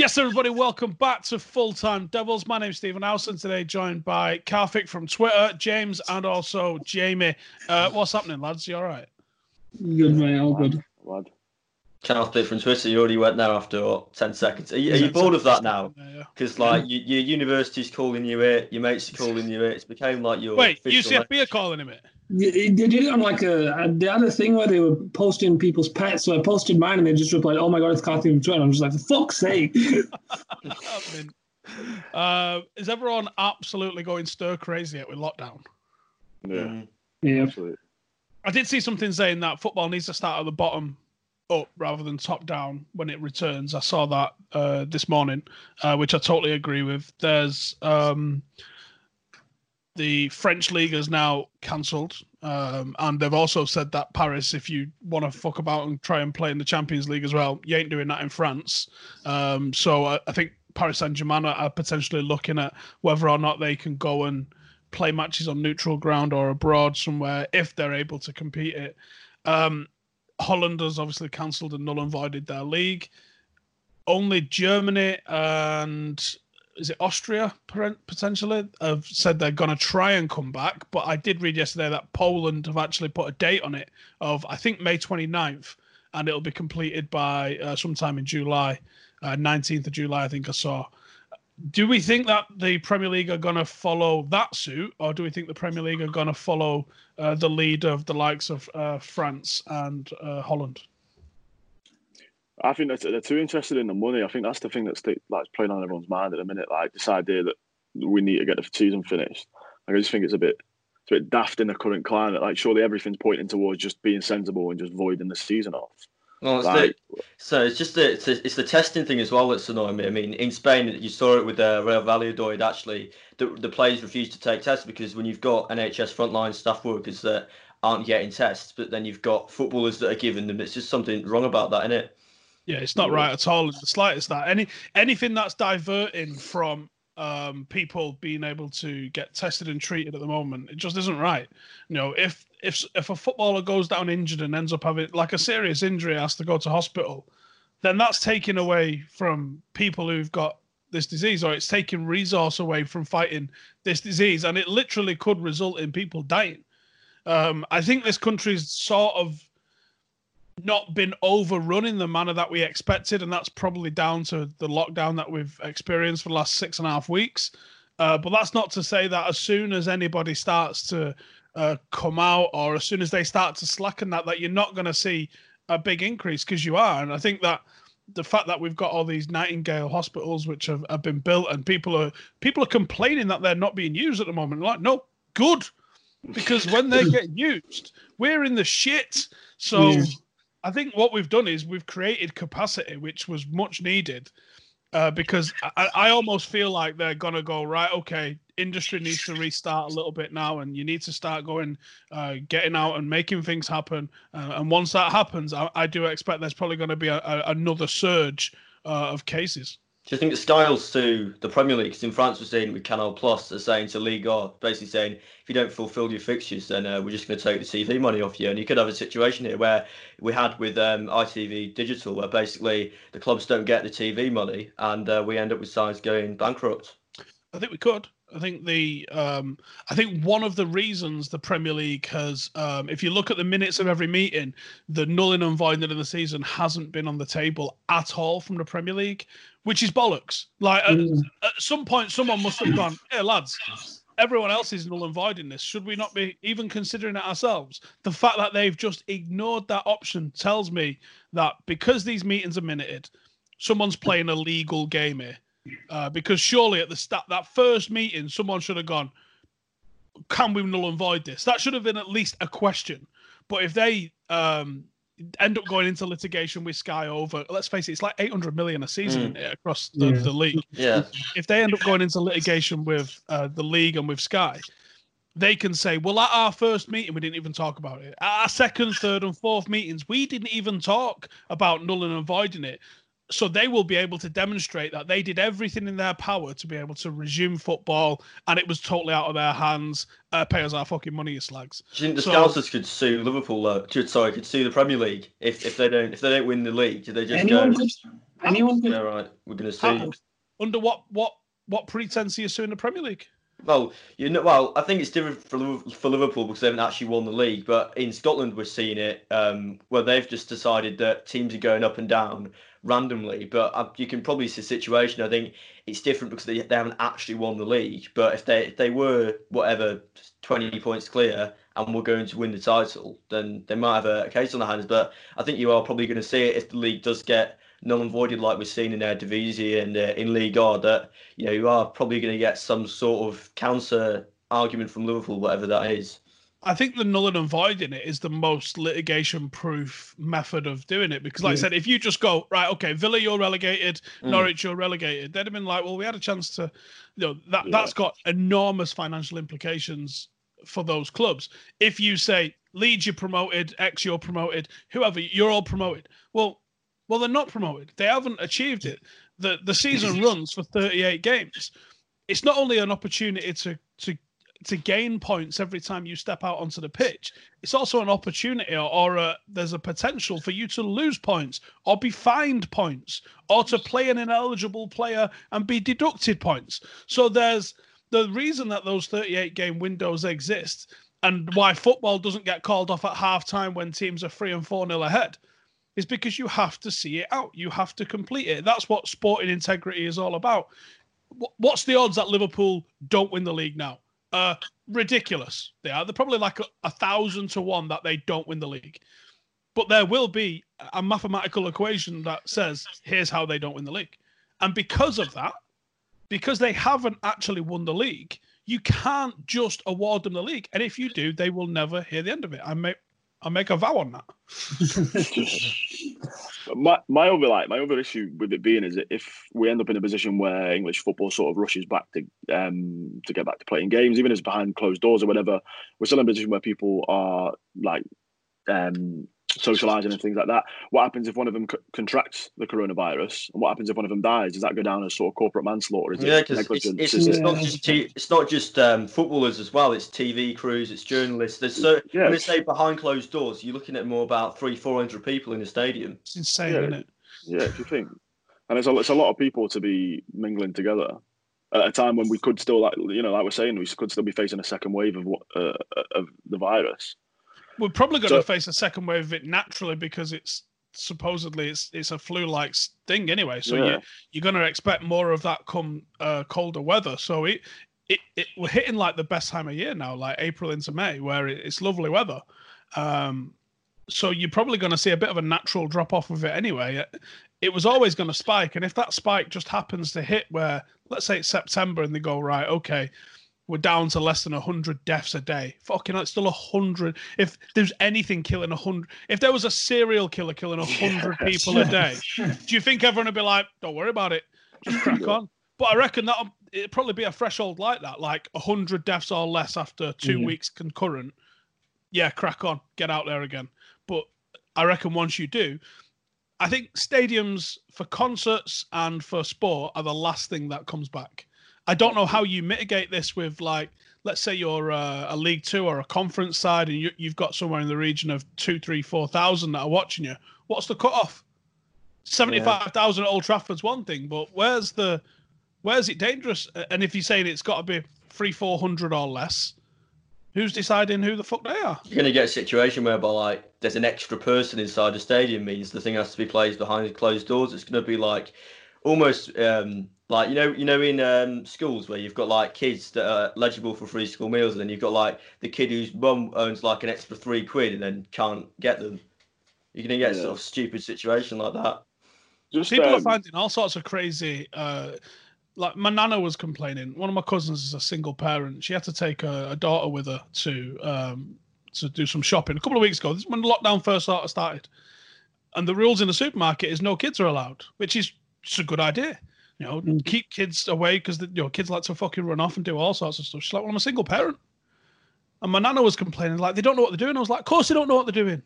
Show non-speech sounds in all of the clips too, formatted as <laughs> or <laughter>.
Yes, everybody, welcome back to Full Time Devils. My name's Stephen Howson. Today, joined by Karthik from Twitter, James, and also Jamie. Uh, what's happening, lads? You all right? Good, mate. All good. Lad. Karthik from Twitter, you already went there after what, 10 seconds. Are you, are you bored of that now? Yeah, yeah. Because, like, you, your university's calling you it, your mates are calling you it. It's became like your. Wait, official UCFB are calling him it. They they did it on like a, a they had thing where they were posting people's pets. So I posted mine and they just replied, "Oh my god, it's Kathy from Twitter." I'm just like, for fuck's sake. <laughs> Uh, is everyone absolutely going stir crazy yet with lockdown? Yeah, yeah. absolutely. I did see something saying that football needs to start at the bottom up rather than top down when it returns. I saw that uh, this morning, uh, which I totally agree with. There's um, the French league is now cancelled, um, and they've also said that Paris, if you want to fuck about and try and play in the Champions League as well, you ain't doing that in France. Um, so I, I think Paris Saint Germain are potentially looking at whether or not they can go and play matches on neutral ground or abroad somewhere if they're able to compete it. Um, Holland has obviously cancelled and null and voided their league. Only Germany and is it Austria potentially have said they're going to try and come back. But I did read yesterday that Poland have actually put a date on it of I think May 29th, and it'll be completed by uh, sometime in July, uh, 19th of July. I think I saw. Do we think that the Premier League are going to follow that suit, or do we think the Premier League are going to follow uh, the lead of the likes of uh, France and uh, Holland? I think they're too interested in the money. I think that's the thing that's like playing on everyone's mind at the minute. Like this idea that we need to get the season finished. Like, I just think it's a bit, it's a bit daft in the current climate. Like surely everything's pointing towards just being sensible and just voiding the season off. Well, it's Like- the, so it's just the, it's, the, it's the testing thing as well that's annoying me. I mean, in Spain, you saw it with uh, Real Valladolid. Actually, the, the players refused to take tests because when you've got NHS frontline staff workers that aren't getting tests, but then you've got footballers that are giving them, it's just something wrong about that, isn't it? Yeah, it's not right at all. in The slightest that any anything that's diverting from um, people being able to get tested and treated at the moment, it just isn't right. You know, if if if a footballer goes down injured and ends up having like a serious injury, has to go to hospital, then that's taking away from people who've got this disease, or it's taking resource away from fighting this disease, and it literally could result in people dying. Um, I think this country's sort of not been overrun in the manner that we expected, and that's probably down to the lockdown that we've experienced for the last six and a half weeks. Uh, but that's not to say that as soon as anybody starts to uh, come out, or as soon as they start to slacken that, that you're not going to see a big increase because you are. And I think that the fact that we've got all these Nightingale hospitals which have, have been built, and people are people are complaining that they're not being used at the moment. Like, no, good, because when they <laughs> get used, we're in the shit. So. Yeah. I think what we've done is we've created capacity, which was much needed. uh, because I, I almost feel like they're gonna go right. Okay, industry needs to restart a little bit now, and you need to start going, uh, getting out and making things happen. Uh, and once that happens, I, I do expect there's probably going to be a, a, another surge uh, of cases. Do you think the styles to the Premier League, because in France, we're seeing with Canal Plus, they're saying to Liga, basically saying if you don't fulfil your fixtures, then uh, we're just going to take the TV money off you. And you could have a situation here where we had with um, ITV Digital, where basically the clubs don't get the TV money, and uh, we end up with sides going bankrupt. I think we could. I think the um, I think one of the reasons the Premier League has, um, if you look at the minutes of every meeting, the nulling and voiding of the season hasn't been on the table at all from the Premier League, which is bollocks. Like at, at some point, someone must have gone, "Hey lads, everyone else is null and voiding this. Should we not be even considering it ourselves?" The fact that they've just ignored that option tells me that because these meetings are minuted, someone's playing a legal game here. Uh, because surely at the start that first meeting, someone should have gone, "Can we null and void this?" That should have been at least a question. But if they um, end up going into litigation with Sky over, let's face it, it's like 800 million a season isn't across the, Yeah. the league. Yeah. If they end up going into litigation with uh, the league and with Sky, they can say, well, at our first meeting, we didn't even talk about it. At our second, third, and fourth meetings, we didn't even talk about nulling and voiding it. So they will be able to demonstrate that they did everything in their power to be able to resume football, and it was totally out of their hands. Uh, pay us our fucking money, you slags. Do you think the So- Scousers could sue Liverpool? Uh, could, sorry, could sue the Premier League if, if they don't if they don't win the league? Do they just Anyone go? could. Anyone could. Yeah, right. We're going to sue. Under what what what pretense are you suing the Premier League? Well, you know, well, I think it's different for for Liverpool because they haven't actually won the league. But in Scotland, we're seeing it um, where they've just decided that teams are going up and down randomly. But uh, you can probably see a situation. I think it's different because they, they haven't actually won the league. But if they if they were whatever twenty points clear and were going to win the title, then they might have a, a case on their hands. But I think you are probably going to see it if the league does get null and voided like we've seen in their Eredivisie and uh, in League A that you know you are probably going to get some sort of counter argument from Liverpool, whatever that is. I think the null and void in it is the most litigation proof method of doing it because, like I said, if you just go right, okay, Villa you're relegated, mm. Norwich you're relegated, they'd have been like, well, we had a chance to, you know, that that's got enormous financial implications for those clubs. If you say Leeds you're promoted, X you're promoted, whoever you're all promoted, well, well they're not promoted. They haven't achieved it. the The season <laughs> runs for 38 games. It's not only an opportunity to to to gain points every time you step out onto the pitch. It's also an opportunity, or, or a, there's a potential for you to lose points, or be fined points, or to play an ineligible player and be deducted points. So there's the reason that those 38 game windows exist, and why football doesn't get called off at half time when teams are three and four nil ahead. Is because you have to see it out. You have to complete it. That's what sporting integrity is all about. What's the odds that Liverpool don't win the league now? Ridiculous. They are. They're probably like a, a thousand to one that they don't win the league. But there will be a mathematical equation that says, here's how they don't win the league. And because of that, because they haven't actually won the league, you can't just award them the league. And if you do, they will never hear the end of it. I make I make a vow on that. <laughs> my my other like my other issue with it being is that if we end up in a position where English football sort of rushes back to um to get back to playing games, even it's behind closed doors or whatever, we're still in a position where people are like um socializing and things like that. What happens if one of them c- contracts the coronavirus, and what happens if one of them dies? Does that go down as sort of corporate manslaughter? Is Yeah, because it's, negligence? it's, it's it- not just t- it's not just um, footballers as well. It's TV crews, it's journalists. There's so Yeah. when they say behind closed doors, you're looking at more about three, four hundred people in the stadium. It's insane, Yeah. isn't it? Yeah, if you think, and it's a, it's a lot of people to be mingling together at a time when we could still, like you know, like we're saying, we could still be facing a second wave of what uh, of the virus. We're probably going So- to face a second wave of it naturally because it's supposedly it's it's a flu-like thing anyway. So Yeah. you you're going to expect more of that come uh, colder weather. So it, it it we're hitting like the best time of year now, like April into May, where it, it's lovely weather. Um, so you're probably going to see a bit of a natural drop off of it anyway. It, it was always going to spike, and if that spike just happens to hit where, let's say it's September, and they go right, okay, we're down to less than 100 deaths a day. Fucking hell, it's still 100. If there's anything killing 100, if there was a serial killer killing 100 people a day, do you think everyone would be like, don't worry about it? just <laughs> crack on. But I reckon that it'd probably be a threshold like that, like hundred deaths or less after 2 Mhm. weeks concurrent. Yeah, crack on, get out there again. But I reckon once you do, I think stadiums for concerts and for sport are the last thing that comes back. I don't know how you mitigate this with like, let's say you're uh, a League Two or a conference side, and you, you've got somewhere in the region of two, three, four thousand that are watching you. What's the cut off? Seventy-five thousand at Old Trafford's one thing, but where's the, where's it dangerous? And if you're saying it's got to be three, four hundred or less, who's deciding who the fuck they are? You're going to get a situation whereby like there's an extra person inside the stadium means the thing has to be played behind closed doors. It's going to be like almost um, like you know you know in um, schools where you've got like kids that are eligible for free school meals, and then you've got like the kid whose mum owns like an extra three quid and then can't get them. You're going to get a Yeah. sort of stupid situation like that. Just People are um, finding all sorts of crazy. Uh, like my nana was complaining. One of my cousins is a single parent. She had to take a, a daughter with her to um, to do some shopping a couple of weeks ago. This is when lockdown first sort of started, and the rules in the supermarket is no kids are allowed, which is just a good idea. You know, keep kids away because you know kids like to fucking run off and do all sorts of stuff. She's like, "Well, I'm a single parent," and my nana was complaining like they don't know what they're doing. I was like, "Of course they don't know what they're doing.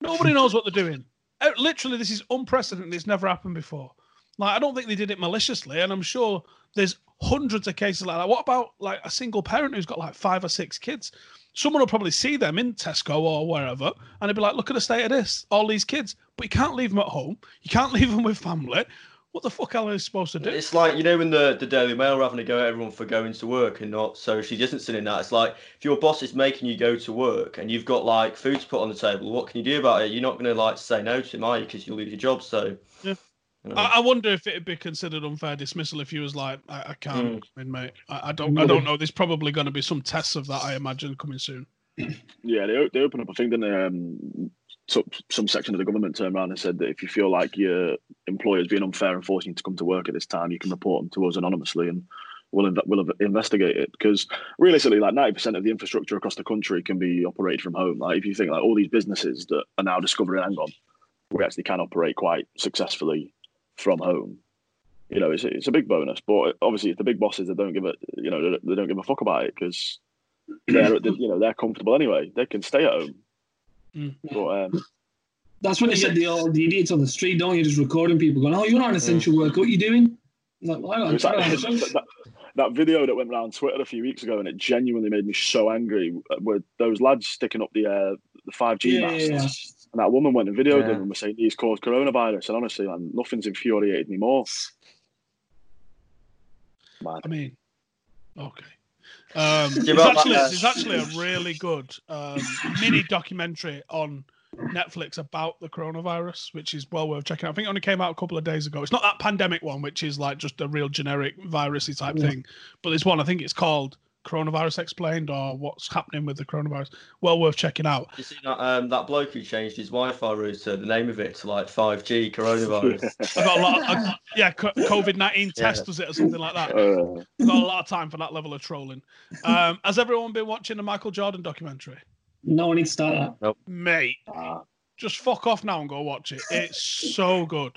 Nobody <laughs> knows what they're doing." Uh, Literally, this is unprecedented. It's never happened before. Like, I don't think they did it maliciously, and I'm sure there's hundreds of cases like that. What about like a single parent who's got like five or six kids? Someone will probably see them in Tesco or wherever, and they'll be like, "Look at the state of this, all these kids." But you can't leave them at home. You can't <laughs> leave them with family. What the fuck are they supposed to do? It's like you know when the, the Daily Mail are having to go at everyone for going to work and not socially distancing in that. It's like if your boss is making you go to work and you've got like food to put on the table, what can you do about it? You're not going to like say no to him, are you? Because you'll lose your job. So Yeah. you know. I, I wonder if it'd be considered unfair dismissal if you was like, "I, I can't Mm. in, mate." I, I don't. I don't know. There's probably going to be some tests of that. I imagine coming soon. <clears throat> Yeah, they, they opened up. I think then um, so, some section of the government turned around and said that if you feel like your employer's being unfair and forcing you to come to work at this time, you can report them to us anonymously, and we'll inve- we'll investigate it. Because realistically, like ninety percent of the infrastructure across the country can be operated from home. Like if you think like all these businesses that are now discovering, hang on, we actually can operate quite successfully from home. You know, it's it's a big bonus. But obviously, the big bosses that don't give a you know they, don't give a fuck about it because they're they, you know they're comfortable anyway. They can stay at home. Mm. But um, That's when you get the all the idiots on the street, don't you? Just recording people going, "Oh, you're not an essential worker. What are you doing?" Like, well, hang on, it's like- hang on. that, that, that video that went around Twitter a few weeks ago, and it genuinely made me so angry. With those lads sticking up the uh, the five G Yeah, masts? yeah, yeah. And that woman went and videoed Yeah. them and was saying these caused coronavirus. And honestly, man, nothing's infuriated me more. Man. I mean, okay. Um, Yeah, there's, actually, there's actually a really good um, mini documentary on Netflix about the coronavirus, which is well worth checking out. I think it only came out a couple of days ago. It's not that pandemic one, which is like just a real generic virusy type Yeah. thing, but there's one I think it's called Coronavirus Explained or What's Happening with the Coronavirus. Well worth checking out. you see that um, that bloke who changed his Wi-Fi router, the name of it to like 5G coronavirus. <laughs> I've got a lot. Of, I- yeah, <laughs> COVID nineteen test was it or something like that. Uh, I've got a lot of time for that level of trolling. Um, has everyone been watching the Michael Jordan documentary? No one needs to start that. Mate, ah, just fuck off now and go watch it. It's so good.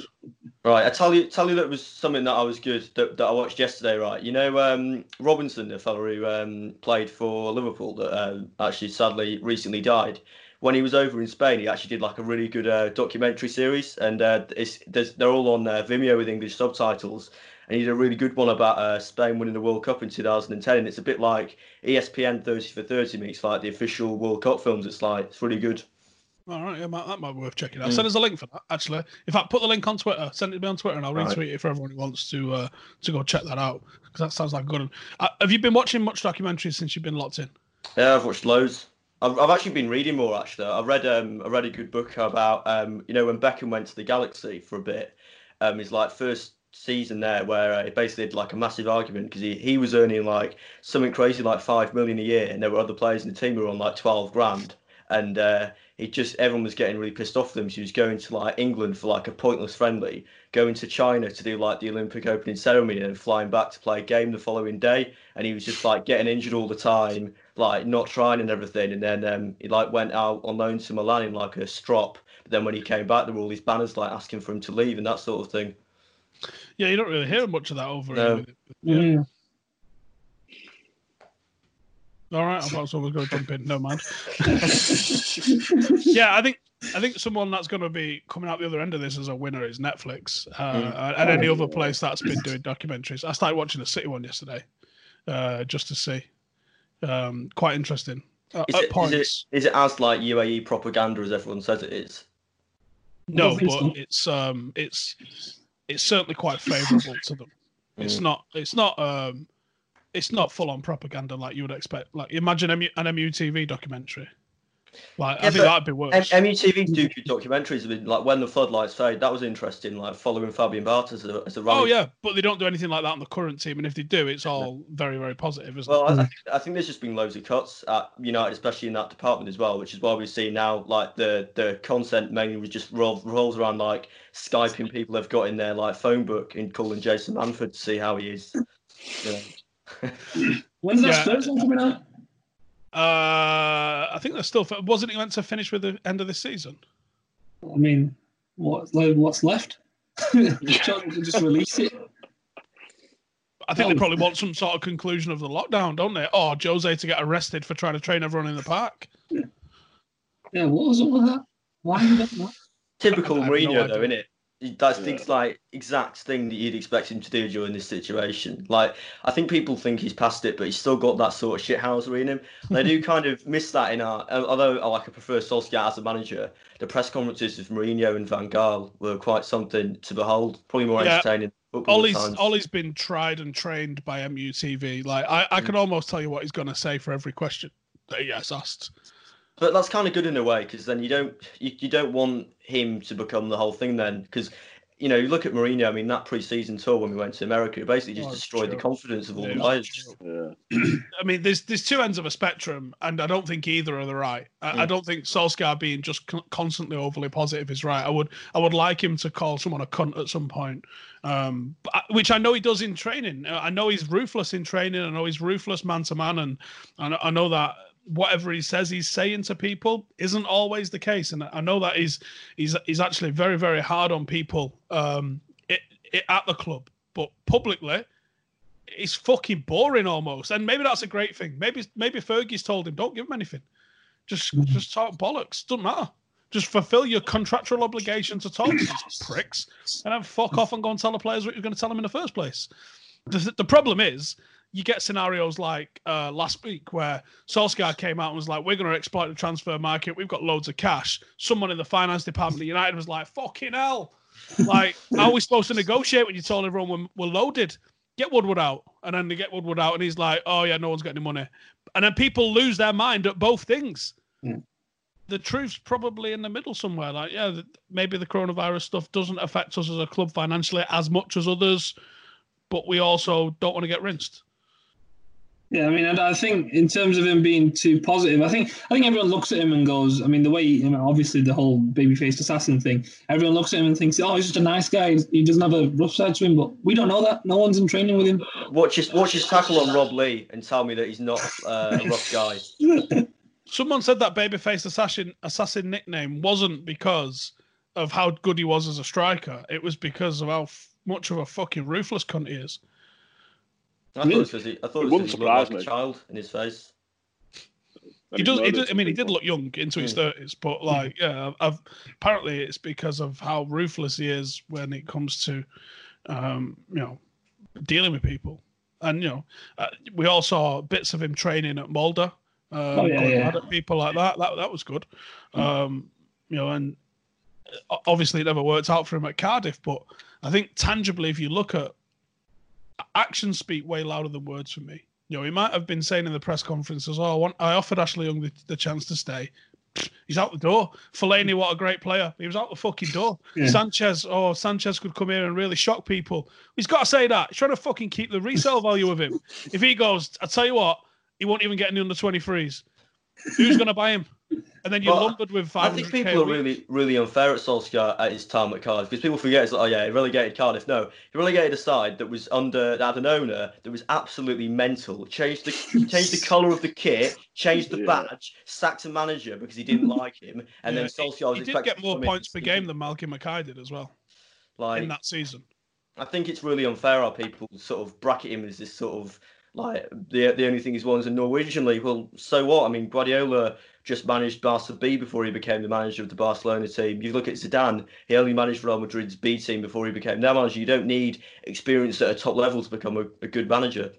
Right, I tell you, tell you that was something that I was good that, that I watched yesterday. Right, you know um, Robinson, the fellow who um, played for Liverpool, that um, actually sadly recently died. When he was over in Spain, he actually did like a really good uh, documentary series, and uh, it's they're all on uh, Vimeo with English subtitles. And he did a really good one about uh, Spain winning the World Cup in 2010, and it's a bit like ESPN 30 for 30 meets like the official World Cup films. It's like it's really good. All right, yeah, that might be worth checking out. Mm. Send us a link for that. Actually, in fact, put the link on Twitter. Send it to me on Twitter, and I'll Right. retweet it for everyone who wants to uh, to go check that out because that sounds like a good. One. Uh, have you been watching much documentaries since you've been locked in? Yeah, I've watched loads. I've, I've actually been reading more. Actually, I read um I read a good book about um you know when Beckham went to the Galaxy for a bit, um his like first season there where uh, he basically had like a massive argument because he, he was earning like something crazy like five million a year and there were other players in the team who were on like twelve grand and uh, he just everyone was getting really pissed off with him. So was going to like England for like a pointless friendly, going to China to do like the Olympic opening ceremony, and then flying back to play a game the following day. And he was just like getting injured all the time, like not trying and everything. And then um, he like went out on loan to Milan in like a strop. But then when he came back, there were all these banners like asking for him to leave and that sort of thing. Yeah, you don't really hear much of that over No. here. Yeah. Mm. All right, I thought someone was going to jump in. No mind. <laughs> yeah, I think I think someone that's going to be coming out the other end of this as a winner is Netflix uh, and any other place that's been doing documentaries. I started watching the City one yesterday uh, just to see. Um, quite interesting. Uh, Is at it, is points, it is it as like UAE propaganda as everyone says it is? no, but so. it's um, it's it's certainly quite favourable to them. It's Mm. not. It's not. Um, it's not full on propaganda like you would expect. Like imagine an MUTV documentary. Like I think that'd be worse. M- MUTV do good documentaries. I mean, like when the floodlights fade, that was interesting. Like following Fabian Barthez as a, as a. Oh yeah, but they don't do anything like that on the current team, and if they do, it's all very very positive, isn't Well, it? I, I, think, I think there's just been loads of cuts at United, especially in that department as well, which is why we see now like the the content mainly was just roll, rolls around like skyping people they've got in their like phone book and calling Jason Manford to see how he is. You know. When's that Yeah. Spurs one coming out? Uh, I think they're still. Wasn't he meant to finish with the end of this season? I mean, what like, what's left? <laughs> Just release it. I think they Oh. probably want some sort of conclusion of the lockdown, don't they? Or Jose to get arrested for trying to train everyone in the park. Yeah, what was up with that? Why you done that? Typical I have no though, isn't it? That's Yeah. things like exact thing that you'd expect him to do during this situation. Like, I think people think he's past it, but he's still got that sort of shithousery in him. And I do <laughs> kind of miss that in our. Although I like I prefer Solskjaer as a manager, the press conferences with Mourinho and Van Gaal were quite something to behold. Probably more Yeah. entertaining. than football at Ollie's. Ollie's been tried and trained by MUTV. Like I, I mm. can almost tell you what he's going to say for every question that he gets asked. But that's kind of good in a way because then you don't you, you don't want him to become the whole thing then because you know you look at Mourinho. I mean that pre-season tour when we went to America, it basically just Oh, destroyed the confidence of all Yeah, the players. Yeah. I mean, there's there's two ends of a spectrum, and I don't think either are the right. I, I Mm. don't think Solskjaer being just con- constantly overly positive is right. I would I would like him to call someone a cunt at some point, um, I- which I know he does in training. Uh, I know he's ruthless in training. I know he's ruthless man to man, and I know, I know that whatever he says he's saying to people isn't always the case. And I know that he's he's he's actually very very hard on people um, it, it, at the club, but publicly it's fucking boring almost. And maybe that's a great thing. Maybe maybe Fergie's told him, don't give him anything. Just just talk bollocks. Doesn't matter. Just fulfill your contractual obligation to talk to these <coughs> pricks, and then fuck off and go and tell the players what you're going to tell them in the first place. The, the problem is, you get scenarios like uh, last week where Solskjaer came out and was like, "We're going to exploit the transfer market. We've got loads of cash." Someone in the finance department at United was like, "Fucking hell!" Like, <laughs> how are we supposed to negotiate when you told everyone we're, we're loaded? Get Woodward out, and then they get Woodward out, and he's like, "Oh yeah, no one's got any money," and then people lose their mind at both things. Yeah. The truth's probably in the middle somewhere. Like, yeah, maybe the coronavirus stuff doesn't affect us as a club financially as much as others, but we also don't want to get rinsed. Yeah, I mean, I, I think in terms of him being too positive, I think I think everyone looks at him and goes, I mean, the way you know, obviously the whole baby-faced assassin thing, everyone looks at him and thinks, oh, he's just a nice guy. He doesn't have a rough side to him, but we don't know that. No one's in training with him. Watch his watch his tackle on Rob Lee and tell me that he's not uh, a rough guy. Someone said that babyface assassin assassin nickname wasn't because of how good he was as a striker. It was because of how f- much of a fucking ruthless cunt he is. I thought it was 'cause he, I thought It it was 'cause he looked surprise like a child in his face. He does. He does I mean, he did look. look young into his Mm. thirties, but like, yeah, I've, apparently it's because of how ruthless he is when it comes to, um, you know, dealing with people. And you know, uh, we all saw bits of him training at Molde, um, Oh, yeah, going yeah. mad at people like that. That that was good. Um, you know, and obviously it never worked out for him at Cardiff. But I think tangibly, if you look at actions, speak way louder than words for me. You know, he might have been saying in the press conferences, "Oh, I, want, I offered Ashley Young the, the chance to stay." <sniffs> He's out the door. Fellaini, what a great player. He was out the fucking door. <laughs> Yeah. Sanchez, oh, Sanchez could come here and really shock people. He's got to say that. He's trying to fucking keep the resale value of him. <laughs> If he goes, I tell you what, he won't even get any under 23s. Who's going to buy him? And then you're Well, lumbered with I think people are really, really unfair at Solskjaer at his time at Cardiff because people forget it's like, oh yeah, he relegated Cardiff. No, he relegated a side that was under that had an owner that was absolutely mental. Changed the <laughs> changed the colour of the kit, changed the Yeah. badge, sacked a manager because he didn't <laughs> like him, and then Yeah, Solskjaer was he did get more points per game than Malcolm Mackay did as well Like, in that season. I think it's really unfair how people sort of bracket him as this sort of like the the only thing he's won is a Norwegian league. Well, so what? I mean, Guardiola just managed Barca B before he became the manager of the Barcelona team. You look at Zidane; he only managed Real Madrid's B team before he became their manager. You don't need experience at a top level to become a, a good manager.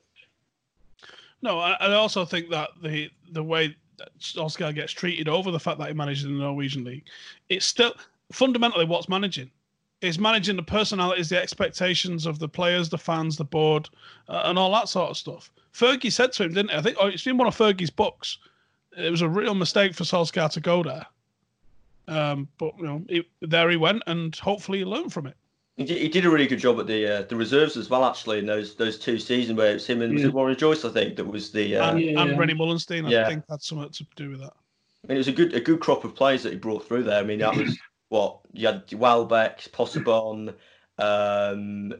No, I, I also think that the the way Solskjaer gets treated over the fact that he manages in the Norwegian league, it's still fundamentally what's managing. Is managing the personalities, the expectations of the players, the fans, the board, uh, and all that sort of stuff. Fergie said to him, didn't he? I think oh, it's in one of Fergie's books. It was a real mistake for Solskjaer to go there. Um, but you know, he, there he went, and hopefully he learned from it. He did, he did a really good job at the uh, the reserves as well, actually, in those those two seasons where it was him and was it Warren Joyce, I think, that was the. Uh, and, Yeah, and yeah. René Meulensteen, I Yeah. think, had something to do with that. I mean, it was a good a good crop of players that he brought through there. I mean, that was what you had Welbeck, Possebon. Um,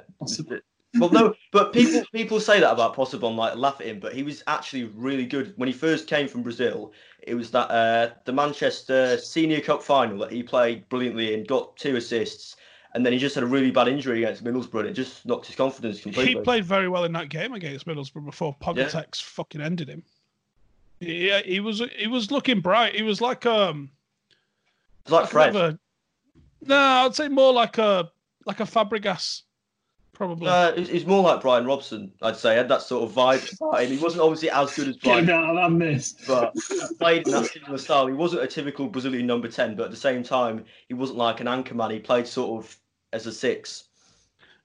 well, no, but people people say that about Possebon, like laugh at him, but he was actually really good when he first came from Brazil. It was that uh, the Manchester Senior Cup final that he played brilliantly and got two assists, and then he just had a really bad injury against Middlesbrough, and it just knocked his confidence completely. He played very well in that game against Middlesbrough before Pogatetz fucking ended him. Yeah, he was he was looking bright. He was like um like Fred. bit of a- no, I'd say more like a like a Fabregas, probably. Uh, he's he's more like Brian Robson, I'd say. He had that sort of vibe about him. He wasn't obviously as good as Brian. Get out of that but played in that similar style. He wasn't a typical Brazilian number 10, but at the same time, he wasn't like an anchor man. He played sort of as a six.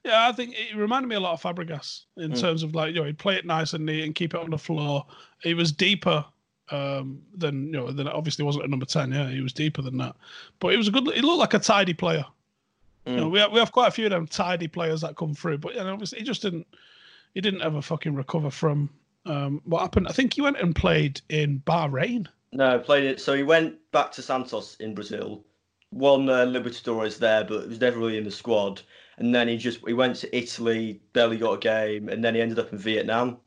Yeah, I think it reminded me a lot of Fabregas in Mm. terms of like you know he'd play it nice and neat and keep it on the floor. He was deeper um, than you know then obviously wasn't a number ten. Yeah, he was deeper than that. But he was a good. He looked like a tidy player. You know, Mm. we have, we have quite a few of them tidy players that come through, but you know, obviously he just didn't. He didn't ever fucking recover from um, what happened. I think he went and played in Bahrain. No, played it. So he went back to Santos in Brazil, won uh, Libertadores there, but he was never really in the squad. And then he just he went to Italy, barely got a game, and then he ended up in Vietnam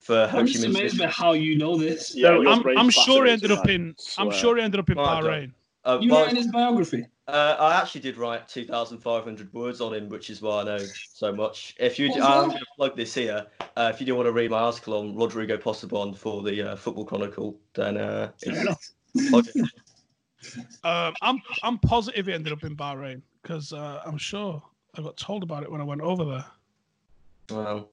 for Ho I'm Chi just amazed City. how you know this. Yeah, he was I'm, I'm sure he ended up I in. I'm sure he ended up in Well, Bahrain. Uh, You well, writing his biography? uh, I actually did write 2,500 words on him, which is why I know so much. If you, What's I'm going to plug this here. Uh, if you do want to read my article on Rodrigo Possebon for the uh, Football Chronicle, then uh, enough. plug it. <laughs> Um, I'm I'm positive he ended up in Bahrain because uh, I'm sure I got told about it when I went over there. Well.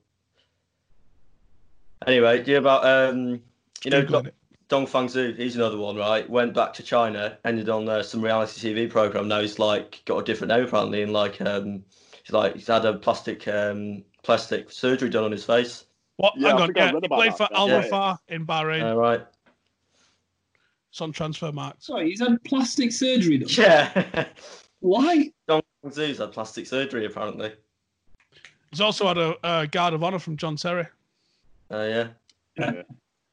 Anyway, do you about um, you know Googling Dong. Dong Fangzhuo? He's another one, right? Went back to China, ended on uh, some reality TV program. Now he's like got a different name apparently, and like um, he's like he's had a plastic um plastic surgery done on his face. What? Yeah, I hang on, think I yeah, he played that, for yeah. Al Yeah. In Bahrain. Uh, right. It's on Transfermarkt. Sorry, he's had plastic surgery done. Yeah. <laughs> Why? Dong Fangzhuo's had plastic surgery apparently. He's also had a, a guard of honor from John Terry. Uh, yeah.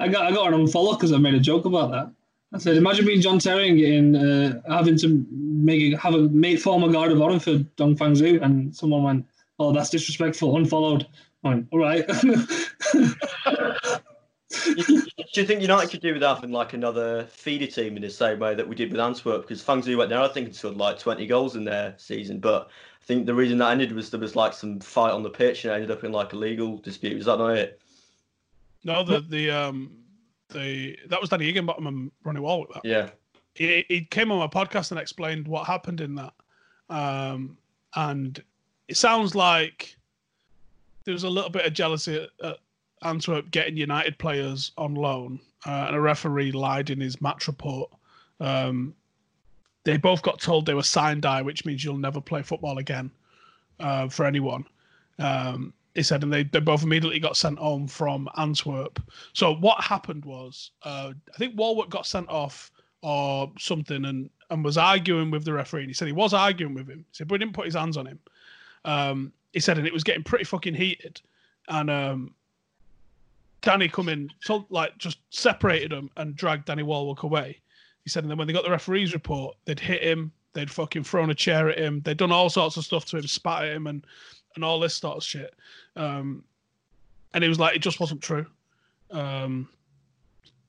I got I got an unfollow because I made a joke about that. I said, imagine being John Terry and getting uh, having to make a, have a mate form a guard of honor for Dong Fangzhuo, and someone went, "Oh, that's disrespectful." Unfollowed. I went, all right. <laughs> Do you think United could do with having like another feeder team in the same way that we did with Antwerp? Because Fangzhuo went there, I think, and scored like 20 goals in their season. But I think the reason that ended was there was like some fight on the pitch and it ended up in like a legal dispute. Was that not it? No, the the um the that was Danny Higginbotham and Ronnie Wallwork. That. Yeah. He, he came on my podcast and explained what happened in that. Um, and it sounds like there was a little bit of jealousy at, at Antwerp getting United players on loan, uh, and a referee lied in his match report. Um, they both got told they were sine die, which means you'll never play football again uh, for anyone. Um, he said, and they, they both immediately got sent home from Antwerp. So what happened was, uh, I think Wallwork got sent off or something, and and was arguing with the referee. And he said he was arguing with him. He said, but he didn't put his hands on him. Um, he said, and it was getting pretty fucking heated. And um, Danny come in, so like just separated them and dragged Danny Wallwork away. He said, and then when they got the referee's report, they'd hit him, they'd fucking thrown a chair at him, they'd done all sorts of stuff to him, spat at him, and and all this sort of shit. Um, and it was like, it just wasn't true. Um,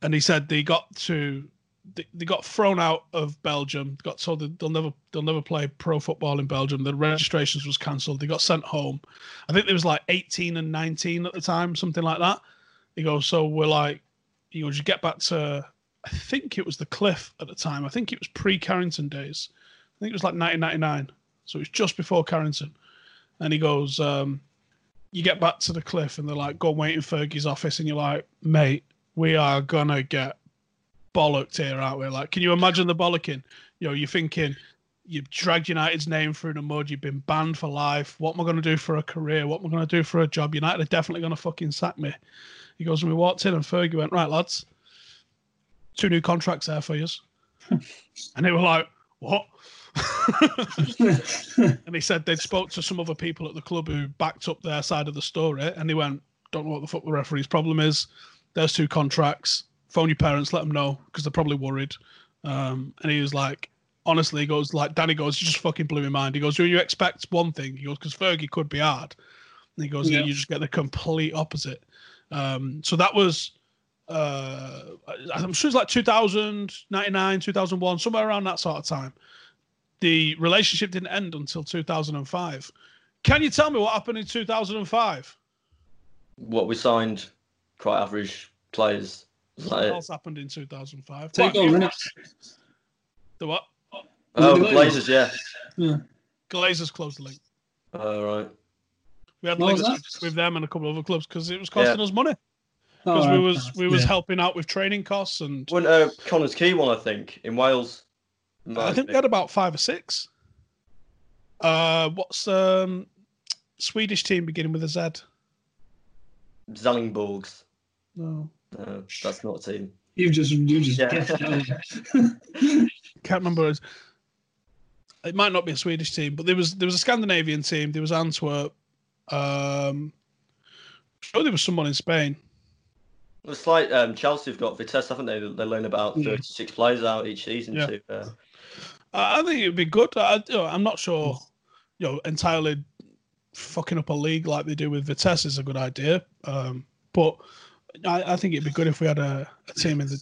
and he said they got to they, they got thrown out of Belgium. Got told that they'll never they'll never play pro football in Belgium. The registrations was cancelled. They got sent home. I think there was like 18 and 19 at the time, something like that. He goes, so we're like, he goes, you get back to, I think it was the Cliff at the time. I think it was pre Carrington days. I think it was like 1999. So it was just before Carrington. And he goes, um, you get back to the Cliff and they're like, go and wait in Fergie's office. And you're like, mate, we are to get bollocked here, aren't we? Like, can you imagine the bollocking? You know, you're thinking, you've dragged United's name through the mud. You've been banned for life. What am I going to do for a career? What am I going to do for a job? United are definitely going to fucking sack me. He goes, and we walked in, and Fergie went, right, lads, two new contracts there for you. <laughs> and they were like, what? And he said they'd spoke to some other people at the club who backed up their side of the story, and he went, don't know what the fuck the referee's problem is. There's two contracts. Phone your parents, let them know because they're probably worried. Um, and he was like, honestly, he goes like Danny goes, you just fucking blew my mind. He goes, do you expect one thing? He goes, because Fergie could be hard. And he goes, yeah. you just get the complete opposite. Um, so that was, uh, I'm sure it's like 2000, 99, 2001, somewhere around that sort of time. The relationship didn't end until 2005. Can you tell me what happened in 2005? What we signed, quite average players. What else happened in 2005? Take over, The what? Oh, the Glazers, yeah. Yeah. Glazers closed the link. All uh, right. We had What was links with them and a couple of other clubs because it was costing us money. Oh, Because we was we was Yeah. helping out with training costs and When uh, Connah's Quay one, I think, in Wales. I think we had about five or six. Uh, what's um Swedish team beginning with a Z? Zellingborgs. No, No, that's not a team. You've just you just Yeah. guessed it. <laughs> can't remember. It it might not be a Swedish team, but there was there was a Scandinavian team. There was Antwerp. Um, sure, there was someone in Spain. It's like um, Chelsea have got Vitesse, haven't they? They loan about Yeah. 36 players out each season. Yeah. To, uh, I I think it would be good. I, you know, I'm not sure, you know, entirely fucking up a league like they do with Vitesse is a good idea. Um, but I, I think it'd be good if we had a, a team in the,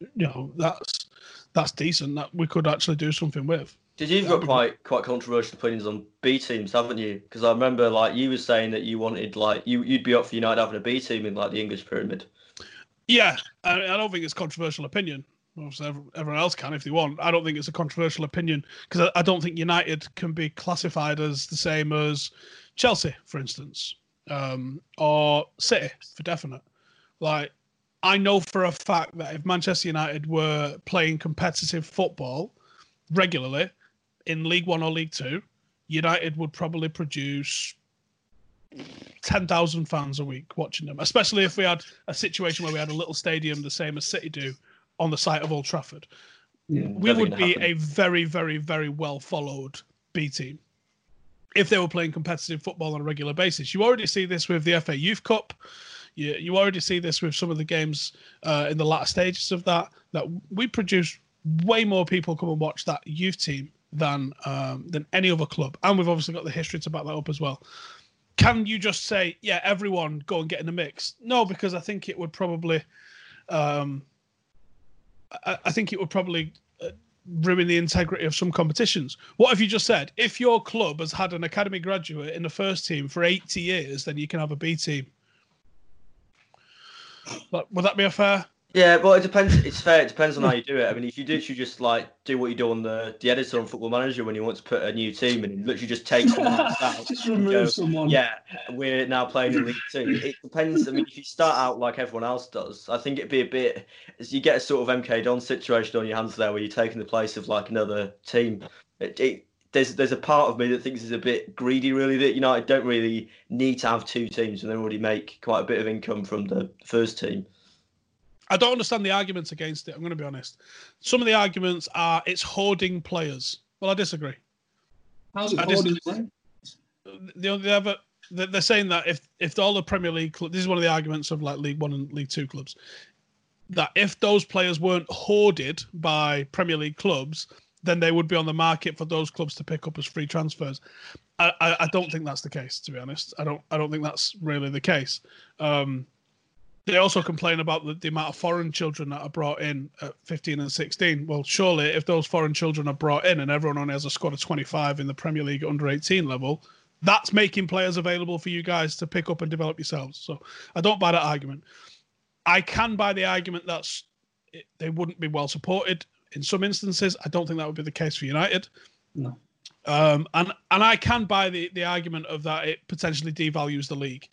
you know, that's that's decent that we could actually do something with. Did you've got quite quite controversial opinions on B teams, haven't you? Because I remember like you were saying that you wanted like you you'd be up for United having a B team in like the English pyramid. Yeah, I, I don't think it's controversial opinion. Everyone else can if they want. I don't think it's a controversial opinion because I, I don't think United can be classified as the same as Chelsea, for instance, um, or City for definite. Like, I know for a fact that if Manchester United were playing competitive football regularly in League One or League Two, United would probably produce 10,000 fans a week watching them, especially if we had a situation where we had a little stadium the same as City do on the site of Old Trafford. Yeah. We would be happen. a very, very, very well followed B team if they were playing competitive football on a regular basis. You already see this with the FA Youth Cup. You, you already see this with some of the games uh, in the latter stages of that. That we produce way more people come and watch that youth team than um, than any other club, and we've obviously got the history to back that up as well. Can you just say, yeah, everyone go and get in the mix? No, because I think it would probably, um, I, think it would probably uh, ruin the integrity of some competitions. What have you just said? If your club has had an academy graduate in the first team for 80 years, then you can have a B team. But would that be a fair? Yeah, well, it depends. It's fair. It depends on how you do it. I mean, if you do, you just like do what you do on the the editor on Football Manager when you want to put a new team and literally just take someone <laughs> out, Just remove go, someone. Yeah, we're now playing in League Two. It depends. I mean, if you start out like everyone else does, I think it'd be a bit. As you get a sort of MK Don situation on your hands there, where you're taking the place of like another team. It, it, there's there's a part of me that thinks it's a bit greedy, really. That United don't really need to have two teams and they already make quite a bit of income from the first team. I don't understand the arguments against it. I'm going to be honest. Some of the arguments are it's hoarding players. Well, I disagree. How's it I just- called? the the other they're they're saying that if if all the Premier League clubs, this is one of the arguments of like League One and League Two clubs, that if those players weren't hoarded by Premier League clubs, then they would be on the market for those clubs to pick up as free transfers. I, I, I don't think that's the case, to be honest. I don't I don't think that's really the case. Um, They also complain about the, the amount of foreign children that are brought in at 15 and 16. Well, surely if those foreign children are brought in and everyone only has a squad of 25 in the Premier League under 18 level, that's making players available for you guys to pick up and develop yourselves. So I don't buy that argument. I can buy the argument that they wouldn't be well supported in some instances. I don't think that would be the case for United. No. Um, and and I can buy the the argument of that it potentially devalues the league.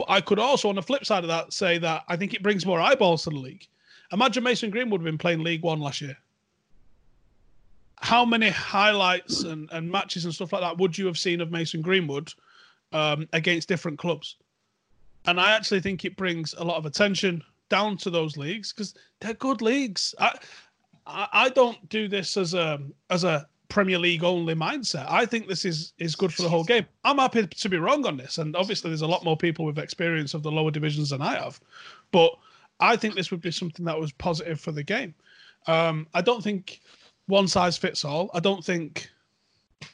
But I could also, on the flip side of that, say that I think it brings more eyeballs to the league. Imagine Mason Greenwood have been playing League One last year. How many highlights and, and matches and stuff like that would you have seen of Mason Greenwood um, against different clubs? And I actually think it brings a lot of attention down to those leagues because they're good leagues. I, I I don't do this as a as a Premier League only mindset. I think this is is good for the whole game. I'm happy to be wrong on this, and obviously there's a lot more people with experience of the lower divisions than I have, but I think this would be something that was positive for the game. Um, I don't think one size fits all. I don't think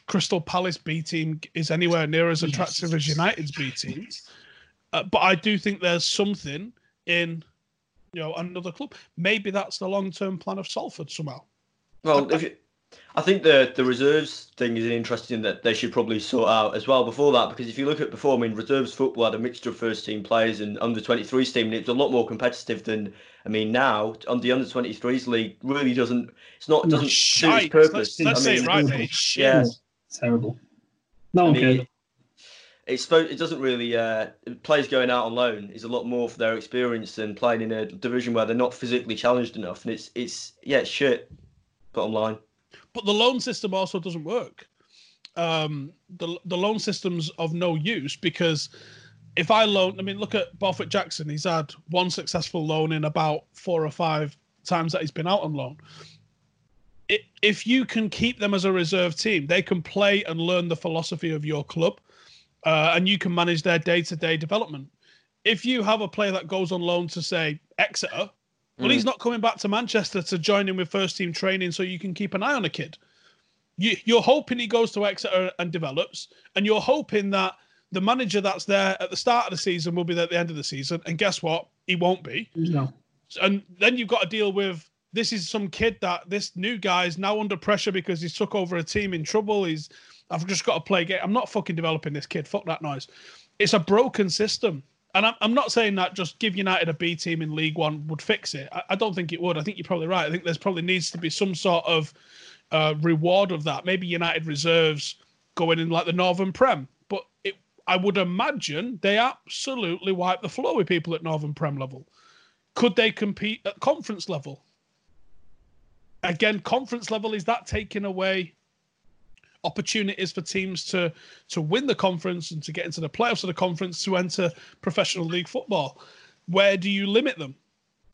Crystal Palace B team is anywhere near as attractive as United's B team, uh, but I do think there's something in you know another club. Maybe that's the long term plan of Salford somehow. Well, if you, I think the the reserves thing is interesting that they should probably sort out as well before that because if you look at before, I mean, reserves football had a mixture of first team players and under 23s team, and it's a lot more competitive than I mean now. On the under 23s league, really doesn't it's not doesn't suit its purpose. Let's, let's I say mean, it right, mate. yeah, Terrible. No one I mean, it's it doesn't really uh players going out on loan is a lot more for their experience than playing in a division where they're not physically challenged enough, and it's it's yeah it's shit. Bottom line. But the loan system also doesn't work. Um, the the loan system's of no use because if I loan, I mean, look at Borthwick-Jackson. He's had one successful loan in about four or five times that he's been out on loan. If you can keep them as a reserve team, they can play and learn the philosophy of your club, uh, and you can manage their day to day development. If you have a player that goes on loan to say Exeter, well, he's mm. not coming back to Manchester to join in with first team training, so you can keep an eye on a kid. You, you're hoping he goes to Exeter and develops, and you're hoping that the manager that's there at the start of the season will be there at the end of the season. And guess what? He won't be. No. And then you've got to deal with this is some kid that this new guy is now under pressure because he's took over a team in trouble. He's I've just got to play game. I'm not fucking developing this kid. Fuck that noise. It's a broken system. And I'm, not saying that just give United a B team in League One would fix it. I, I don't think it would. I think you're probably right. I think there's probably needs to be some sort of uh, reward of that. Maybe United reserves going in like the Northern Prem. But it, I would imagine they absolutely wipe the floor with people at Northern Prem level. Could they compete at conference level? Again, conference level is that taking away opportunities for teams to to win the conference and to get into the playoffs of the conference to enter professional league football? Where do you limit them?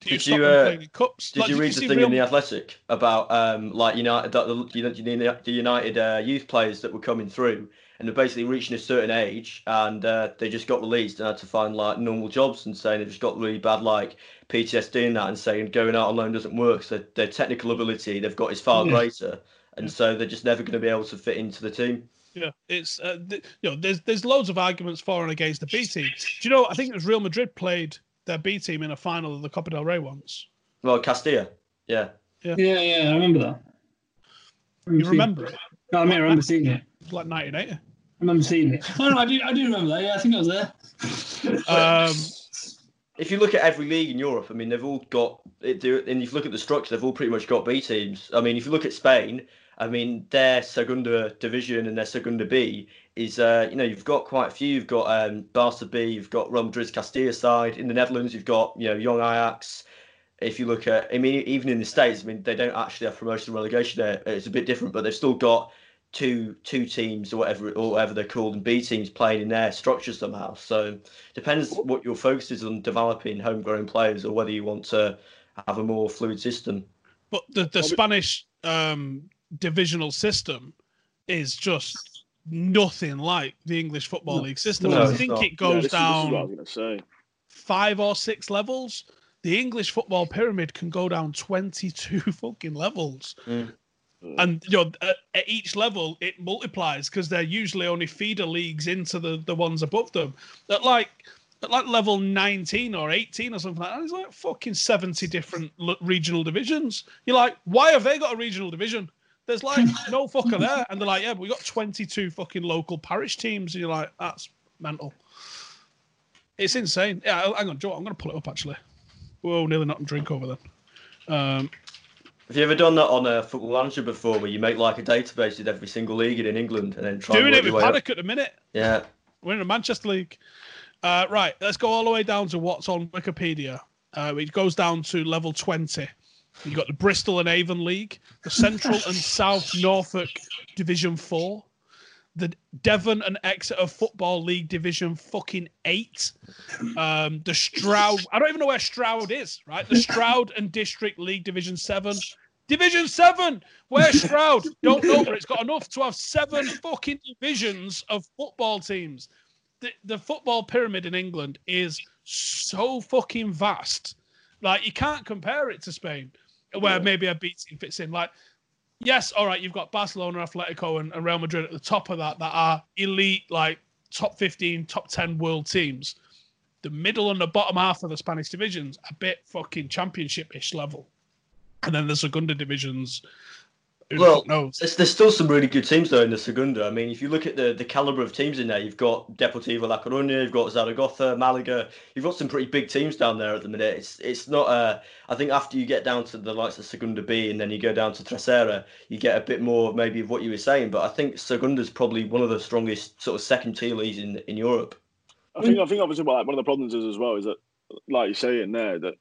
Do you Did stop you, uh, cups? Did Like, you did read see the thing Real- in the Athletic about um, like United, the, you you know, the United uh, youth players that were coming through and they're basically reaching a certain age and uh, they just got released and had to find like normal jobs and saying they've just got really bad like PTSD and that and saying going out on loan doesn't work. So their technical ability they've got is far greater, and so they're just never going to be able to fit into the team. Yeah, it's uh, th- you know there's there's loads of arguments for and against the B team. Do you know? I think it was Real Madrid played their B team in a final of the Copa del Rey once. Well, Castilla, yeah. Yeah, yeah, I remember that. You remember it? No, I mean, I remember seeing it. It was like 1980. I remember seeing it. Oh, <laughs> no, I do, I do remember that. Yeah, I think I was there. Um, if you look at every league in Europe, I mean, they've all got it. do- And if you look at the structure, they've all pretty much got B teams. I mean, if you look at Spain, I mean, their Segunda division and their Segunda B is, uh, you know, you've got quite a few. You've got um, Barca B, you've got Real Madrid's Castilla side. In the Netherlands, you've got, you know, Young Ajax. If you look at, I mean, even in the States, I mean, they don't actually have promotion and relegation there. It's a bit different, but they've still got two two teams or whatever or whatever they're called and B teams playing in their structure somehow. So depends what your focus is on developing homegrown players or whether you want to have a more fluid system. but the the Spanish um, divisional system is just nothing like the English football league system. No, I think it goes this down what I was going to say. five or six levels. The English football pyramid can go down 22 <laughs> fucking levels. Mm. And you know, at, at each level it multiplies because they're usually only feeder leagues into the, the ones above them. That like at like level 19 or 18 or something like that. There's like fucking 70 different regional divisions. You're like, why have they got a regional division? There's like no fucker there. And they're like, yeah, but we got 22 fucking local parish teams. And you're like, that's mental. It's insane. Yeah, hang on, Joe. I'm going to pull it up actually. Whoa, nearly not drink over then. Um, Have you ever done that on a football manager before, where you make like a database of every single league in England and then try doing it with? Paddock at the minute. Yeah. We're in the Manchester League. Uh, right, let's go all the way down to what's on Wikipedia. Uh, it goes down to level 20. You've got the Bristol and Avon League, the Central and <laughs> South Norfolk Division 4, the Devon and Exeter Football League Division fucking 8, um, the Stroud, I don't even know where Stroud is, right? The Stroud and District League Division 7. Division 7! Where's Stroud? Don't know, but it's got enough to have seven fucking divisions of football teams the, the football pyramid in England is so fucking vast. Like you can't compare it to Spain, where maybe a B team fits in. Like, yes, all right, you've got Barcelona, Atletico, and, and Real Madrid at the top of that that are elite, like top fifteen, top ten world teams. The middle and the bottom half of the Spanish divisions a bit fucking championship-ish level, and then the Segunda divisions. Who the Well, knows? there's, there's still some really good teams though in the Segunda. I mean, if you look at the, the caliber of teams in there, you've got Deportivo La Coruña, you've got Zaragoza, Malaga. You've got some pretty big teams down there at the minute. It's it's not. Uh, I think after you get down to the likes of Segunda B and then you go down to Tercera, you get a bit more maybe of what you were saying. But I think Segunda's probably one of the strongest sort of second tier leagues in in Europe. I think I think obviously like, one of the problems is as well is that like you're saying there that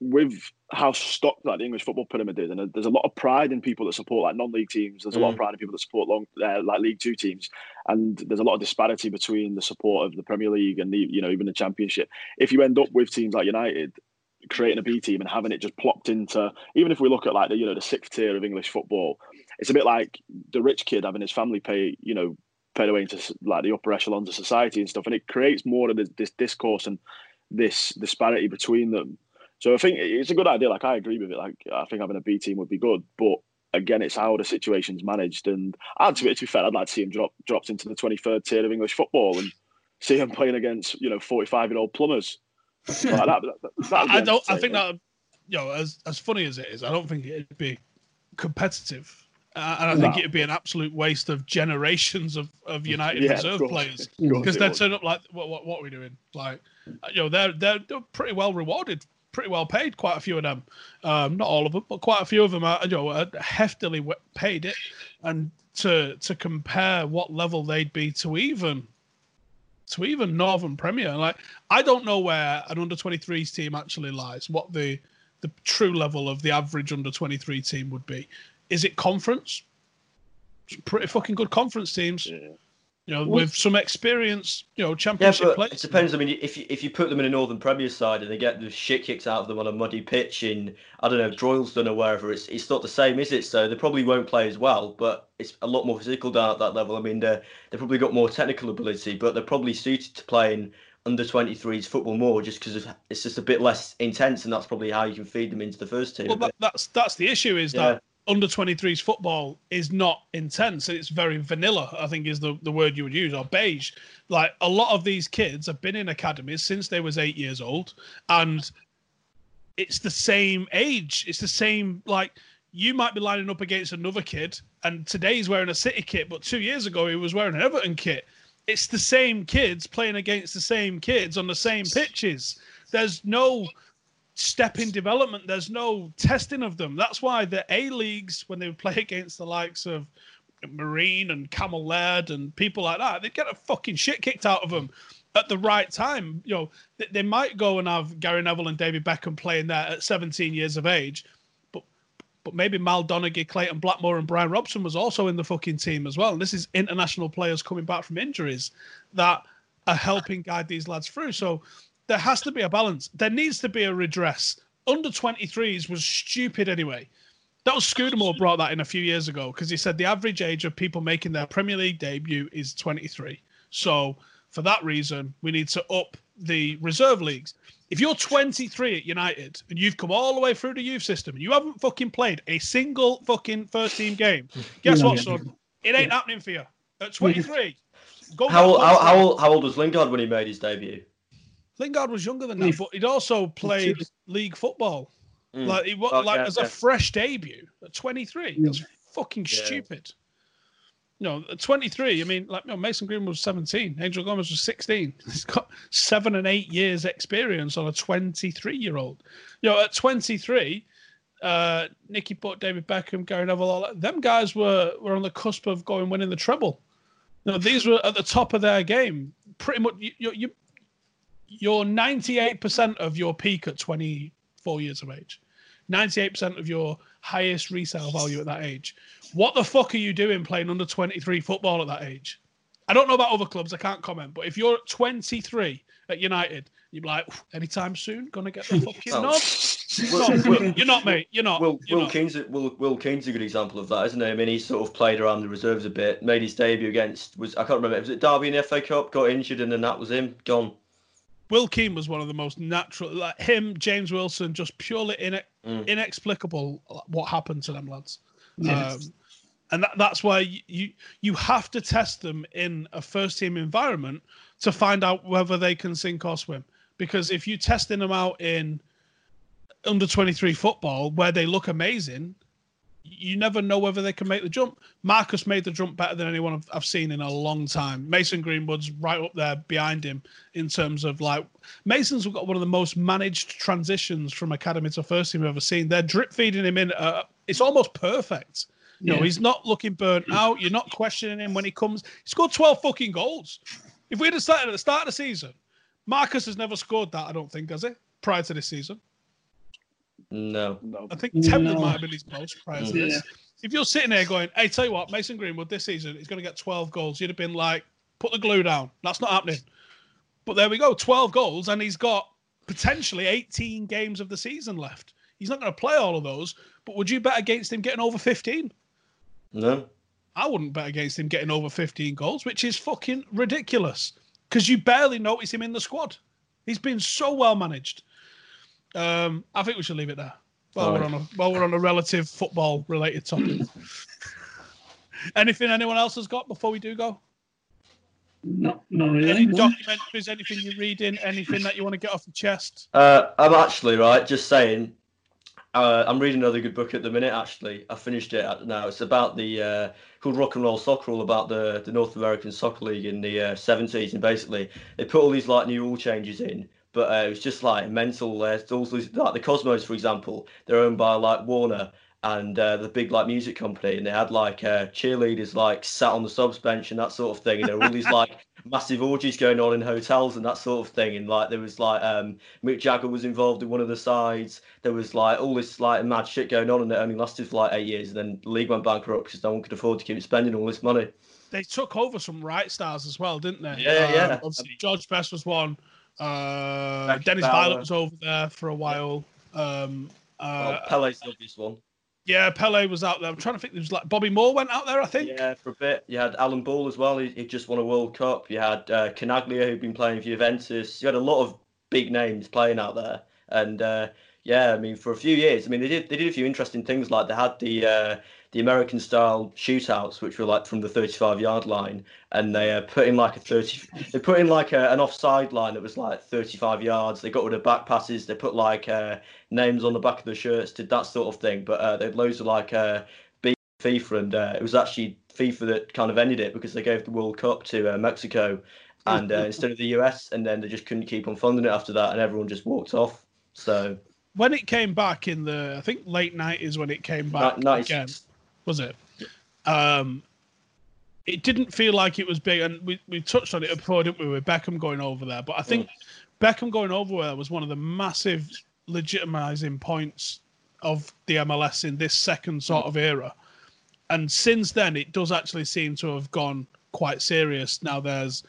with how stocked like the English football pyramid is, and there's a lot of pride in people that support like non-league teams. There's a lot of Mm. pride in people that support long uh, like League Two teams, and there's a lot of disparity between the support of the Premier League and the you know even the Championship. If you end up with teams like United creating a B team and having it just plopped into, even if we look at like the you know the sixth tier of English football, it's a bit like the rich kid having his family pay you know paid away into like the upper echelons of society and stuff, and it creates more of this, this discourse and this disparity between them. So I think it's a good idea. Like I agree with it. Like I think having a B team would be good, but again, it's how the situation's managed. And I'd to be, to be fair, I'd like to see him drop dropped into the twenty third tier of English football and see him playing against you know forty five year old plumbers. Like that, that, I don't. I think that you know, as as funny as it is, I don't think it'd be competitive, uh, and I think No. it'd be an absolute waste of generations of, of <laughs> United Yeah, reserve course. players because they would. turn up like, what, what what are we doing? Like, you know, they're they're, they're pretty well rewarded, pretty well paid. Quite a few of them, um, not all of them, but quite a few of them are you know heftily paid it, and to to compare what level they'd be to even to even Northern Premier. Like I don't know where an under 23s team actually lies. What the the true level of the average under 23 team would be. Is it conference? Pretty fucking good conference teams. You know, with some experience, you know, Yeah, championship but players. it depends. I mean, if you, if you put them in a Northern Premier side and they get the shit kicked out of them on a muddy pitch in I don't know Droylsden or wherever, it's it's not the same, is it? So they probably won't play as well, but it's a lot more physical down at that level. I mean, they they probably got more technical ability, but they're probably suited to playing under 23s football more just because it's just a bit less intense, and that's probably how you can feed them into the first team. Well, that, that's that's the issue is Yeah. that under 23s football is not intense. It's very vanilla, I think is the, the word you would use, or beige. Like a lot of these kids have been in academies since they was eight years old, and it's the same age. It's the same like you might be lining up against another kid, and today he's wearing a City kit, but two years ago he was wearing an Everton kit. It's the same kids playing against the same kids on the same pitches. There's no step in development. There's no testing of them. That's why the A leagues, when they would play <laughs> against the likes of Marine and Cammell Laird and people like that, they'd get a fucking shit kicked out of them at the right time. You know, they, might go and have Gary Neville and David Beckham playing there at 17 years of age, but but maybe Mal Donaghy, Clayton Blackmore, and Brian Robson was also in the fucking team as well. And this is international players coming back from injuries that are helping guide these lads through. So there has to be a balance. There needs to be a redress. Under 23s was stupid anyway. That was Scudamore brought that in a few years ago because he said the average age of people making their Premier League debut is 23. So for that reason, we need to up the reserve leagues. If you're 23 at United and you've come all the way through the youth system and you haven't fucking played a single fucking first team game, <laughs> guess what, son? It ain't happening for you. At 23, go How, how, how, old, how old was Lingard when he made his debut? Lingard was younger than that, but he'd also played league football. Like he was Oh, like yeah, as a fresh debut at 23. That's fucking Yeah. stupid. No, at 23. I mean, like you know, Mason Green was 17. Angel Gomes was 16. <laughs> He's got seven and eight years experience on a 23 year old. You know, at 23, uh, Nicky Butt, David Beckham, Gary Neville, all that, them guys were were on the cusp of going winning the treble. You know, these were at the top of their game. Pretty much, you, you, you you're 98% of your peak at 24 years of age. 98% of your highest resale value at that age. What the fuck are you doing playing under 23 football at that age? I don't know about other clubs, I can't comment, but if you're 23 at United, you'd be like, anytime soon, gonna get the fucking Well, nod. Will, No, Will, you're not, mate. You're not. Will, You're Will, not. Keane's, Will, Will Keane's a good example of that, isn't he? I mean, he sort of played around the reserves a bit, made his debut against, was I can't remember, was it Derby in the FA Cup, got injured, and then that was him, gone. Will Keane was one of the most natural, like him, James Wilson, just purely ine- Mm. inexplicable what happened to them lads. Yeah. Um, and that, that's why you, you you have to test them in a first team environment to find out whether they can sink or swim. Because if you're testing them out in under 23 football where they look amazing, you never know whether they can make the jump. Marcus made the jump better than anyone I've, I've seen in a long time. Mason Greenwood's right up there behind him in terms of like Mason's got one of the most managed transitions from academy to first team I've ever seen. They're drip feeding him in. Uh, it's almost perfect. You know, Yeah. he's not looking burnt out. You're not questioning him when he comes. He scored 12 fucking goals. If we had started at the start of the season, Marcus has never scored that, I don't think, has he? Prior to this season. No. No. I think Temple No. might have been his most prior Yeah. this. If you're sitting there going, hey, tell you what, Mason Greenwood this season is going to get 12 goals, you'd have been like, put the glue down. That's not happening. But there we go, 12 goals, and he's got potentially 18 games of the season left. He's not going to play all of those, but would you bet against him getting over 15? No. I wouldn't bet against him getting over 15 goals, which is fucking ridiculous because you barely notice him in the squad. He's been so well managed. Um, I think we should leave it there while we're on a while we're on a relative football related topic. <laughs> Anything anyone else has got before we do go? Not, not really. Any documentaries, anything you're reading, anything that you want to get off the chest? Uh, I'm actually right. Just saying. Uh, I'm reading another good book at the minute. Actually, I finished it now. It's about the uh, called Rock and Roll Soccer, all about the the North American Soccer League in the uh, 70s, and basically they put all these like new rule changes in. But uh, it was just like mental. Uh, also like the Cosmos, for example, they're owned by like Warner and uh, the big like music company, and they had like uh, cheerleaders like sat on the subs bench and that sort of thing, and there were all these like <laughs> massive orgies going on in hotels and that sort of thing. And like there was like um, Mick Jagger was involved in one of the sides. There was like all this like mad shit going on, and it only lasted for like eight years. And then the league went bankrupt because no one could afford to keep spending all this money. They took over some right stars as well, didn't they? Yeah, yeah. Um, obviously, George Best was one. Uh, Dennis Bauer. Violet was over there for a while. Um, Well, uh, Pele's the obvious one. yeah, Pele was out there. I'm trying to think. There was like Bobby Moore went out there, I think. Yeah, for a bit. You had Alan Ball as well. He, he just won a World Cup. You had uh, Chinaglia, who'd been playing for Juventus. You had a lot of big names playing out there. And uh, yeah, I mean, for a few years, I mean, they did they did a few interesting things. Like they had the uh, the American style shootouts, which were like from the 35 yard line, and they uh, put in like a 30. They put in like a, an offside line that was like 35 yards. They got rid of back passes. They put like uh, names on the back of the shirts, did that sort of thing. But uh, they had loads of like uh, big FIFA, and uh, it was actually FIFA that kind of ended it because they gave the World Cup to uh, Mexico, and uh, instead of the US, and then they just couldn't keep on funding it after that, and everyone just walked off. So When it came back in the, I think late nineties when it came back ni- again, 96. Was it? Um, it didn't feel like it was big, and we, we touched on it before, didn't we, with Beckham going over there? But I think Beckham going over there was one of the massive legitimizing points of the MLS in this second sort of era. And since then, it does actually seem to have gone quite serious. Now there's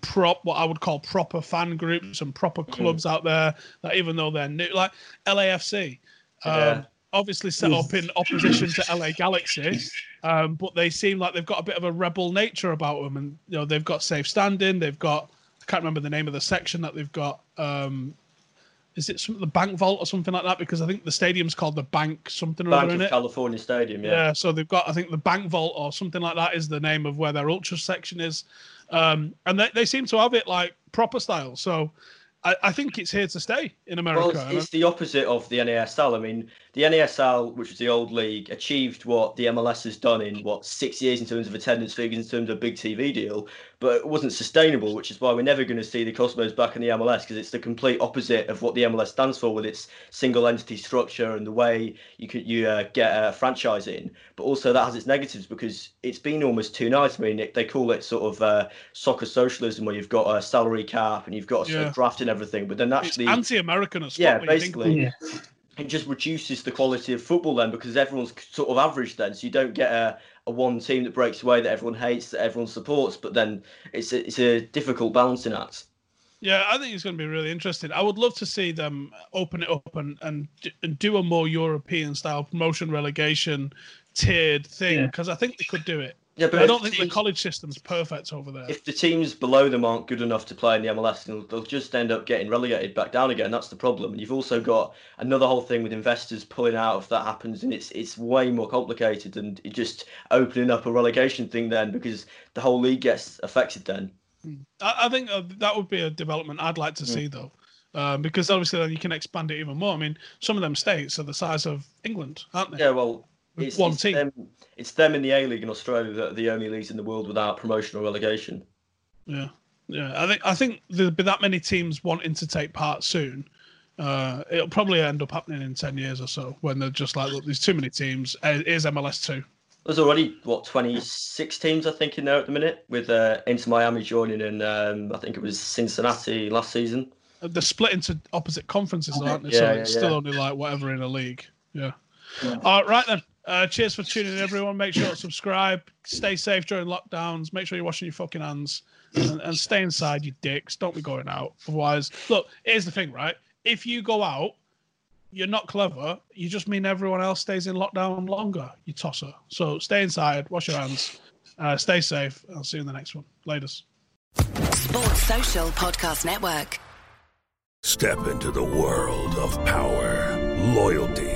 prop what I would call proper fan groups and proper clubs out there that even though they're new, like LAFC, um, Yeah. Obviously set up in opposition to LA Galaxy, um, but they seem like they've got a bit of a rebel nature about them, and you know they've got safe standing, they've got I can't remember the name of the section that they've got. Um, is it some the Bank Vault or something like that? Because I think the stadium's called the Bank something or Bank other in of it. California Stadium, yeah. Yeah, so they've got I think the Bank Vault or something like that is the name of where their ultra section is, um, and they, they seem to have it like proper style. So I, I think it's here to stay in America. Well, it's, it's the opposite of the NASL. I mean, the NASL, which was the old league, achieved what the MLS has done in what six years in terms of attendance figures, in terms of a big TV deal, but it wasn't sustainable, which is why we're never going to see the Cosmos back in the MLS because it's the complete opposite of what the MLS stands for with its single entity structure and the way you could you uh, get a franchise in. But also that has its negatives because it's been almost too nice. I mean, it, they call it sort of uh, soccer socialism, where you've got a salary cap and you've got a sort of draft and everything, but then it's actually anti-American as fuck. yeah, basically. you think about it. just reduces the quality of football then because everyone's sort of average then, so you don't get a, a one team that breaks away that everyone hates, that everyone supports, but then it's a, it's a difficult balancing act. Yeah, I think it's going to be really interesting. I would love to see them open it up and and, and do a more European style promotion relegation tiered thing Yeah. because I think they could do it. Yeah, but I don't think the college system's perfect over there. If the teams below them aren't good enough to play in the MLS, they'll, they'll just end up getting relegated back down again. That's the problem. And you've also got another whole thing with investors pulling out if that happens, and it's it's way more complicated it just opening up a relegation thing then because the whole league gets affected then. I, I think uh, that would be a development I'd like to Mm. see though. Um, because obviously then you can expand it even more. I mean, some of them states are the size of England, aren't they? Yeah, well, it's, one it's team. Them, it's them in the A League in Australia that are the only leagues in the world without promotion or relegation. Yeah, yeah. I think I think there'll be that many teams wanting to take part soon. Uh, it'll probably end up happening in ten years or so when they're just like, look, there's too many teams. Uh, Here's MLS two. There's already what 26 teams I think in there at the minute, with uh, Inter Miami joining, and um, I think it was Cincinnati last season. Uh, They're split into opposite conferences, aren't they? Yeah, so yeah, it's still only like whatever in a league. Yeah. All right then. Uh, cheers for tuning in, everyone. Make sure to subscribe. Stay safe during lockdowns. Make sure you're washing your fucking hands and, and stay inside, you dicks. Don't be going out. Otherwise, look, here's the thing, right? If you go out, you're not clever. You just mean everyone else stays in lockdown longer, you tosser. So stay inside, wash your hands, uh, stay safe. I'll see you in the next one. Laters. Sports Social Podcast Network. Step into the world of power, loyalty,